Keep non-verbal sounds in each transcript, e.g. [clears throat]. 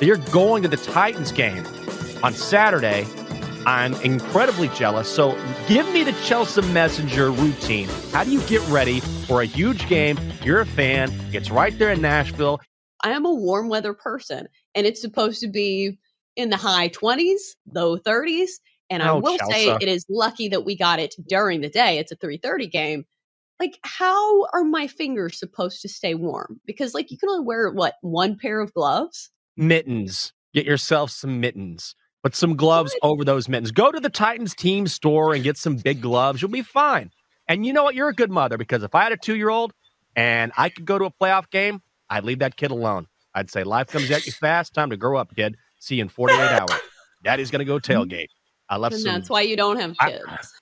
that you're going to the Titans game on Saturday. I'm incredibly jealous. So give me the Chelsea Messenger routine. How do you get ready for a huge game? You're a fan. It's right there in Nashville. I am a warm weather person, and it's supposed to be in the high 20s, low 30s. And I Oh, will say it is lucky that we got it during the day. It's a 3:30 game. Like, how are my fingers supposed to stay warm? Because like you can only wear what one pair of gloves. Mittens. Get yourself some mittens. Put some gloves What? over those mittens. Go to the Titans team store and get some big gloves. You'll be fine. And you know what? You're a good mother because if I had a two year old and I could go to a playoff game, I'd leave that kid alone. I'd say, Life comes at you fast. Time to grow up, kid. See you in 48 hours. [laughs] Daddy's going to go tailgate. I left And some. that's why you don't have I- kids.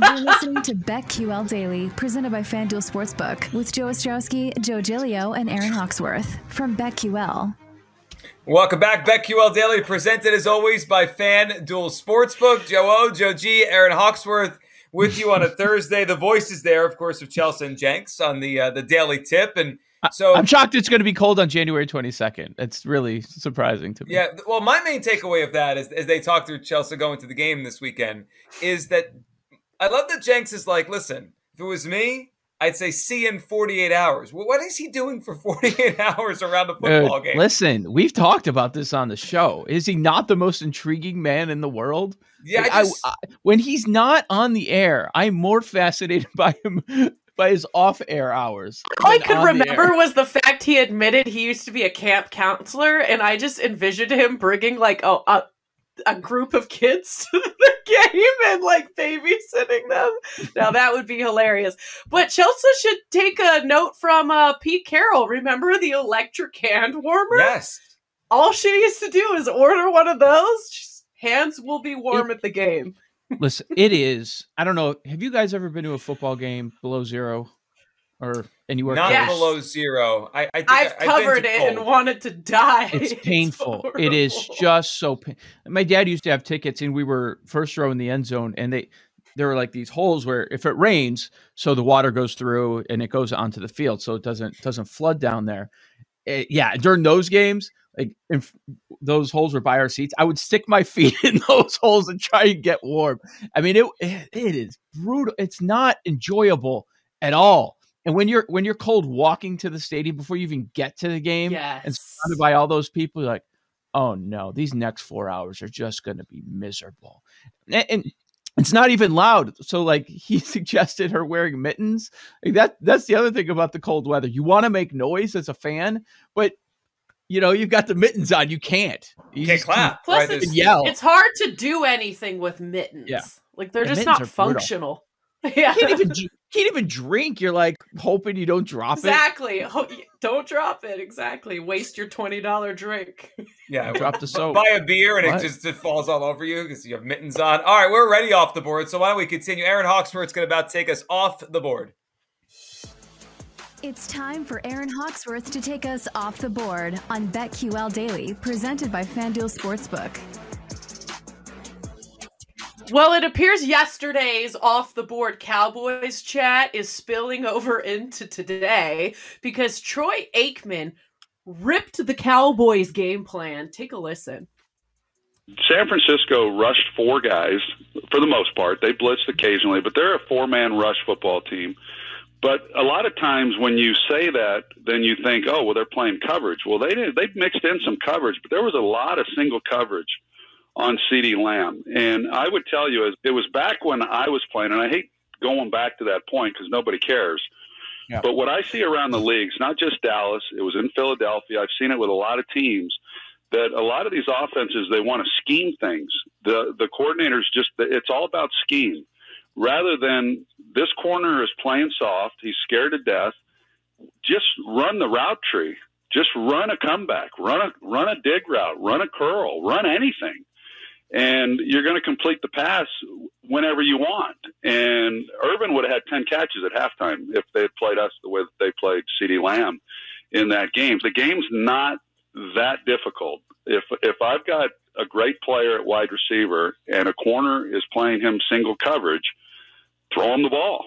You're [laughs] listening to BetQL Daily, presented by FanDuel Sportsbook, with Joe Ostrowski, Joe Gilio, and Aaron Hawksworth from BetQL. Welcome back, BetQL Daily, presented as always by FanDuel Sportsbook. Joe O, Joe G, Aaron Hawksworth with you on a [laughs] Thursday. The voice is there, of course, of Chelsea and Jenks on the uh, the daily tip, and so I'm shocked it's going to be cold on January 22nd. It's really surprising to me. Yeah, well, my main takeaway of that is as they talk through Chelsea going to the game this weekend is that I love that Jenks is like, listen, if it was me, I'd say see in 48 hours. Well, what is he doing for 48 [laughs] hours around a football Dude, game? Listen, we've talked about this on the show. Is he not the most intriguing man in the world? yeah, Like, I I- just, I- when he's not on the air, I'm more fascinated [laughs] by him by his off-air hours. All I could on the remember was the fact he admitted he used to be a camp counselor, and I just envisioned him bringing like a a, a group of kids [laughs] to the game and like babysitting them. Now that would be hilarious. But Chelsea should take a note from uh, Pete Carroll. Remember the electric hand warmer? yes. All she needs to do is order one of those. Just- Hands will be warm at the game. Listen, it is. I don't know. Have you guys ever been to a football game below zero or anywhere Not close? below zero. I, I think I've I- been covered to it and wanted to die. [laughs] It's painful. it is horrible. just so. Pa- My dad used to have tickets, and we were first row in the end zone, and they there were like these holes where if it rains, so the water goes through and it goes onto the field, so it doesn't doesn't flood down there. Eh, yeah, during those games, like if those holes were by our seats, I would stick my [laughs] feet in those holes and try and get warm. I mean, it it, it is brutal. It's not enjoyable at all. And when you're when you're cold walking to the stadium before you even get to the game, yes. and surrounded by all those people, you're like, oh no, these next four hours are just going to be miserable. And, and it's not even loud. So like [laughs] he suggested her wearing mittens. Like that that's the other thing about the cold weather. You want to make noise as a fan, but you know, you've got the mittens on. You can't. You Can't just clap. Plus, right? it's- There's- yell. It's hard to do anything with mittens. Yeah. Like they're The just not are brutal. functional. [laughs] Yeah. You can't even dr- can't even drink. You're like hoping you don't drop it. exactly. Don't drop it. Exactly. Waste your twenty dollar drink. [laughs] Yeah, Drop the soap. Buy a beer and What? it just it falls all over you because you have mittens on. All right, we're already off the board. So why don't we continue? Aaron Hawksworth's going to about take us off the board. It's time for Aaron Hawksworth to take us off the board on BetQL Daily, presented by FanDuel Sportsbook. Well, it appears yesterday's off the board Cowboys chat is spilling over into today because Troy Aikman ripped the Cowboys game plan. Take a listen. San Francisco rushed four guys for the most part. They blitzed occasionally, but they're a four man rush football team. But a lot of times when you say that, then you think, oh, well, they're playing coverage. Well, they did, they mixed in some coverage, but there was a lot of single coverage on CeeDee Lamb. And I would tell you, it was back when I was playing, and I hate going back to that point because nobody cares. Yeah. But what I see around the leagues, not just Dallas, it was in Philadelphia. I've seen it with a lot of teams that a lot of these offenses they want to scheme things. The the coordinators just it's all about scheme rather than this corner is playing soft. He's scared to death. Just run the route tree. Just run a comeback. Run a run a dig route. Run a curl. Run anything and you're going to complete the pass whenever you want. And Irvin would have had 10 catches at halftime if they had played us the way that they played CeeDee Lamb in that game. The game's not that difficult. If if I've got a great player at wide receiver and a corner is playing him single coverage, throw him the ball.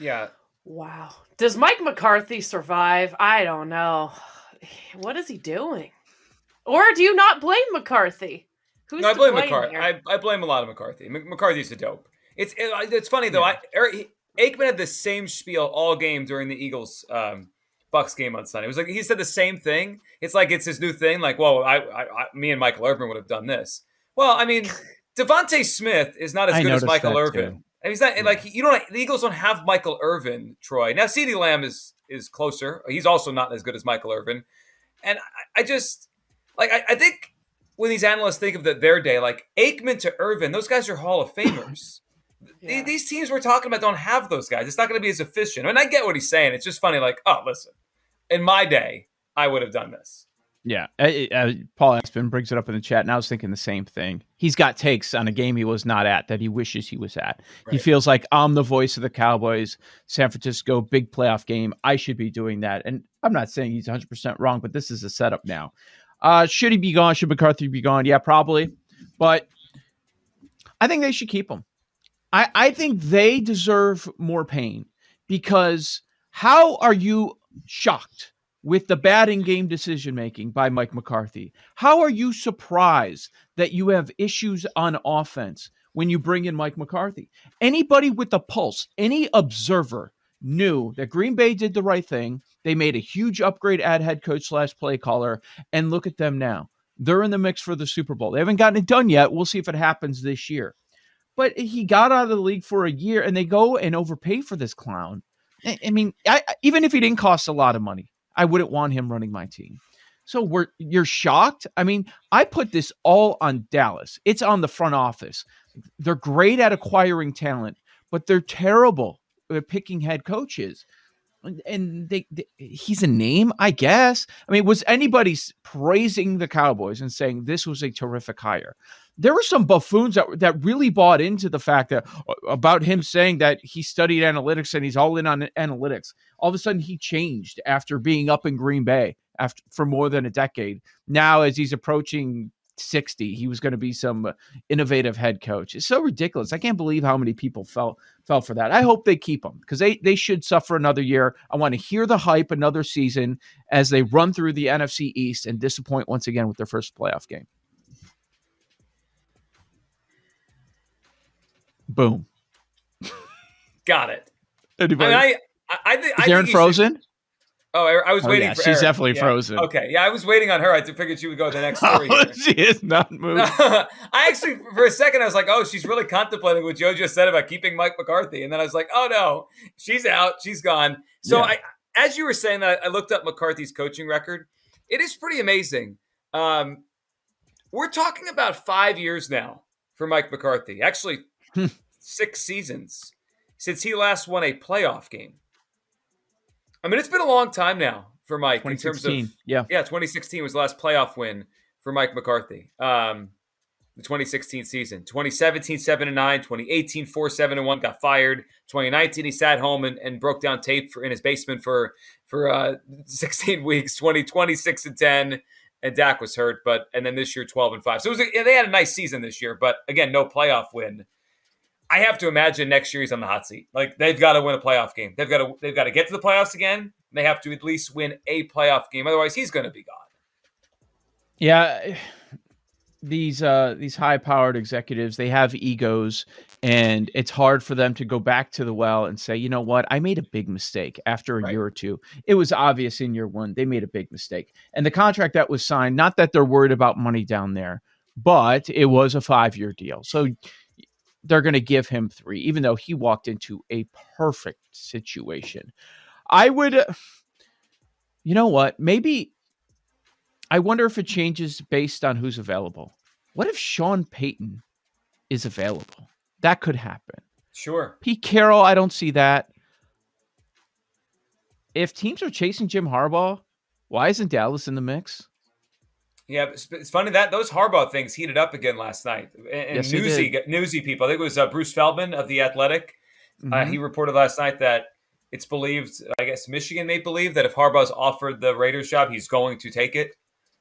Yeah. Wow. Does Mike McCarthy survive? I don't know. [sighs] What is he doing? Or do you not blame McCarthy? Who's no, I blame blame McCarthy. I, I blame a lot of McCarthy. Mc- McCarthy's a dope. It's it, it's funny though. I Eric, Aikman had the same spiel all game during the Eagles um, Bucks game on Sunday. It was like he said the same thing. It's like it's his new thing. Like, well, I, I, I me and Michael Irvin would have done this. Well, I mean, [laughs] DeVonta Smith is not as I good as Michael Irvin. too. And he's not like you don't. The Eagles don't have Michael Irvin, Troy. Now, Ceedee Lamb is is closer. He's also not as good as Michael Irvin. And I, I just like I, I think when these analysts think of the, their day, like Aikman to Irvin, those guys are Hall of Famers. [clears throat] Th- These teams we're talking about don't have those guys. It's not going to be as efficient. And I get what he's saying. It's just funny. Like, oh, listen, in my day, I would have done this. Yeah, Paul Aspen brings it up in the chat, and I was thinking the same thing. He's got takes on a game he was not at that he wishes he was at. He feels like I'm the voice of the Cowboys, San Francisco, big playoff game. I should be doing that. And I'm not saying he's 100% wrong, but this is a setup now. Uh, should he be gone? Should McCarthy be gone? Yeah, probably. But I think they should keep him. I, I think they deserve more pain because how are you shocked with the bad in game decision making by Mike McCarthy? How are you surprised that you have issues on offense when you bring in Mike McCarthy? Anybody with a pulse, any observer knew that Green Bay did the right thing. They made a huge upgrade at head coach slash play caller, and look at them now. They're in the mix for the Super Bowl. They haven't gotten it done yet. We'll see if it happens this year. But he got out of the league for a year, and they go and overpay for this clown. I mean, I, even if he didn't cost a lot of money, I wouldn't want him running my team. So we're you're shocked. I mean, I put this all on Dallas. It's on the front office. They're great at acquiring talent, but they're terrible at picking head coaches. And- they, they he's a name, I guess. I mean, was anybody praising the Cowboys and saying this was a terrific hire? There were some buffoons that that really bought into the fact that uh, about him saying that he studied analytics and he's all in on analytics. All of a sudden, he changed after being up in Green Bay after for more than a decade. Now, as he's approaching 60, he was going to be some uh, innovative head coach. It's so ridiculous. I can't believe how many people fell fell for that. I hope they keep him because they they should suffer another year. I want to hear the hype another season as they run through the NFC East and disappoint once again with their first playoff game. Boom. Got it. Anybody? I mean, I, I, I think. I think you should- frozen? Oh, I, I was Oh, waiting yeah, for. she's Erin. definitely Yeah. frozen. Okay, yeah, I was waiting on her. I figured she would go to the next [laughs] story. Oh, [laughs] she is not moving. [laughs] I actually, for a second, I was like, "Oh, she's really contemplating what Joe just said about keeping Mike McCarthy," and then I was like, "Oh no, she's out, she's gone." So, Yeah. I, as you were saying that, I looked up McCarthy's coaching record. It is pretty amazing. Um, we're talking about five years now for Mike McCarthy. Actually, six seasons since he last won a playoff game. I mean, it's been a long time now for Mike in terms of yeah. yeah. 2016 was the last playoff win for Mike McCarthy. Um, the 2016 season, 2017 seven and nine, 2018 four seven and one, got fired. 2019 he sat home and, and broke down tape for in his basement for for uh, [laughs] 16 weeks. 2020 six and ten, and Dak was hurt, but and then this year 12 and five. So it was a, they had a nice season this year, but again, no playoff win. I have to imagine next year he's on the hot seat. Like they've got to win a playoff game. They've got to they've got to get to the playoffs again. They have to at least win a playoff game. Otherwise, he's going to be gone. Yeah, these uh these high-powered executives, they have egos and it's hard for them to go back to the well and say, "You know what? I made a big mistake after a Right. year or two. It was obvious in year 1 they made a big mistake." And the contract that was signed, not that they're worried about money down there, but it was a 5-year deal. So they're going to give him 3 even though he walked into a perfect situation. I would uh, You know what? Maybe I wonder if it changes based on who's available. What if Sean Payton is available? That could happen. Sure. Pete Carroll, I don't see that. If teams are chasing Jim Harbaugh, why isn't Dallas in the mix? Yeah, it's, funny that those Harbaugh things heated up again last night. And, Yes, newsy, newsy people. I think it was uh, Bruce Feldman of the Athletic. Uh, Mhm. he reported last night that it's believed, I guess Michigan may believe that if Harbaugh's offered the Raiders job, he's going to take it.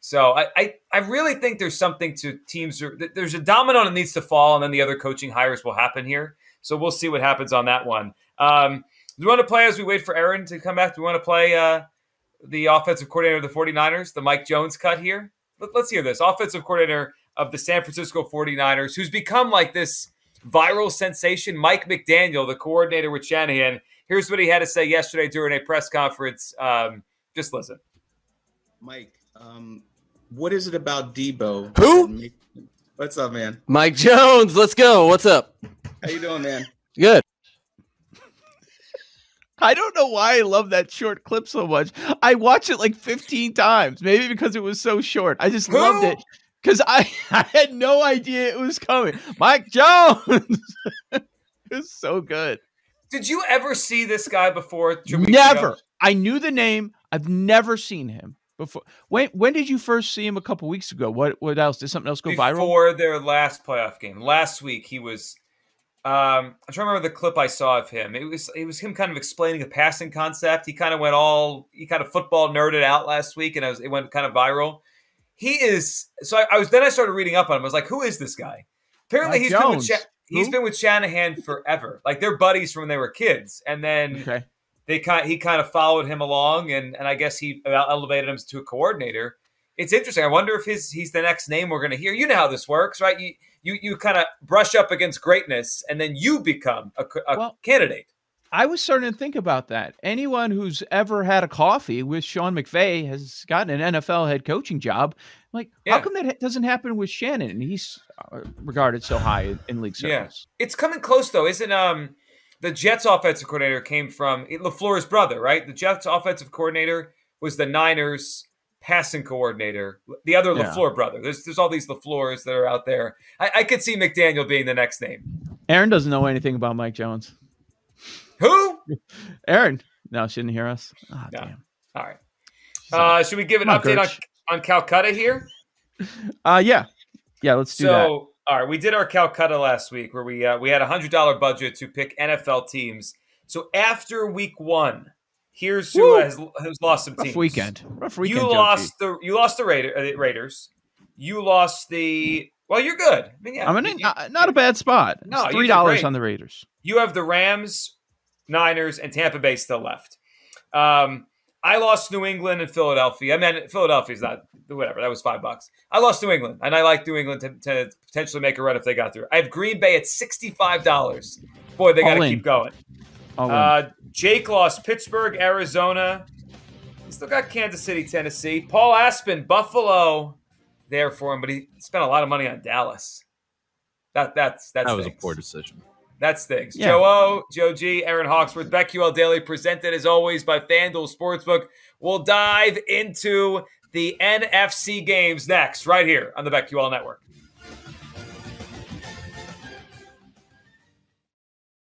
So I, I, I really think there's something to teams. There's a domino that needs to fall, and then the other coaching hires will happen here. So we'll see what happens on that one. Um, do we want to play as we wait for Aaron to come back? Do we want to play uh, the offensive coordinator of the 49ers, the Mike Jones cut here? Let, let's hear this. Offensive coordinator of the San Francisco 49ers, who's become like this viral sensation, Mike McDaniel, the coordinator with Shanahan. Here's what he had to say yesterday during a press conference. Um, just listen. Mike, um, what is it about Deebo? Who? What's up, man? Mike Jones, let's go. What's up? How you doing, man? Good. I don't know why I love that short clip so much. I watched it like 15 times, maybe because it was so short. I just loved it because I, [laughs] I had no idea it was coming. Mike Jones. [laughs] it was so good. Did you ever see this guy before? weeks Never. ago? I knew the name. I've never seen him before. When when did you first see him a couple weeks ago? What what else? Did something else go viral? before their last playoff game. Last week he was um I'm trying to remember the clip I saw of him. It was it was him kind of explaining the passing concept. He kind of went all he kind of football nerded out last week and was, it went kind of viral. He is so I, I was then I started reading up on him. I was like, who is this guy? Apparently Mike he's been with Jones. Sha- he's been with Shanahan forever. Like they're buddies from when they were kids. And then Okay. they kind he kind of followed him along and and I guess he elevated him to a coordinator. It's interesting. I wonder if his he's the next name we're going to hear. You know how this works, right? You you you kind of brush up against greatness and then you become a, a Well- candidate. I was starting to think about that. Anyone who's ever had a coffee with Sean McVay has gotten an NFL head coaching job. Like, Yeah. how come that doesn't happen with Shanahan? And he's uh, regarded so high in, in league Yeah. It's coming close though, isn't um the Jets offensive coordinator came from LaFleur's brother, right? The Jets offensive coordinator was the Niners passing coordinator, the other Yeah. LaFleur brother. There's there's all these LaFleurs that are out there. I, I could see McDaniel being the next name. Aaron doesn't know anything about Mike Jones. Who? [laughs] Aaron, no, she didn't hear us. Ah, No. damn. All right. Uh, should we give an on, update on, Gertch. on Calcutta here? [laughs] Uh, yeah, yeah. Let's do so, that. all right, we did our Calcutta last week where we uh, we had a hundred dollar budget to pick NFL teams. So after week one, here's who Woo! has, has lost some Rough teams. weekend. Rough weekend. You Joe G. lost the you lost the Raider, uh, Raiders. You lost the well. You're good. I mean, yeah, I'm in you- not, not a bad spot. It's No, you three dollars on the Raiders. You have the Rams, Niners, and Tampa Bay still left. Um, I lost New England and Philadelphia. I mean, Philadelphia's not whatever. That was five bucks. I lost New England, and I like New England to, to potentially make a run if they got through. I have Green Bay at sixty-five dollars. Boy, they got to keep going. All in. Uh, Jake lost Pittsburgh, Arizona. He still got Kansas City, Tennessee. Paul Aspen, Buffalo, there for him, but he spent a lot of money on Dallas. That that's that's That was a poor decision. That's things. Yeah. Joe O, Joe G, Aaron Hawksworth, BetQL Daily, presented as always by FanDuel Sportsbook. We'll dive into the NFC games next, right here on the BetQL Network.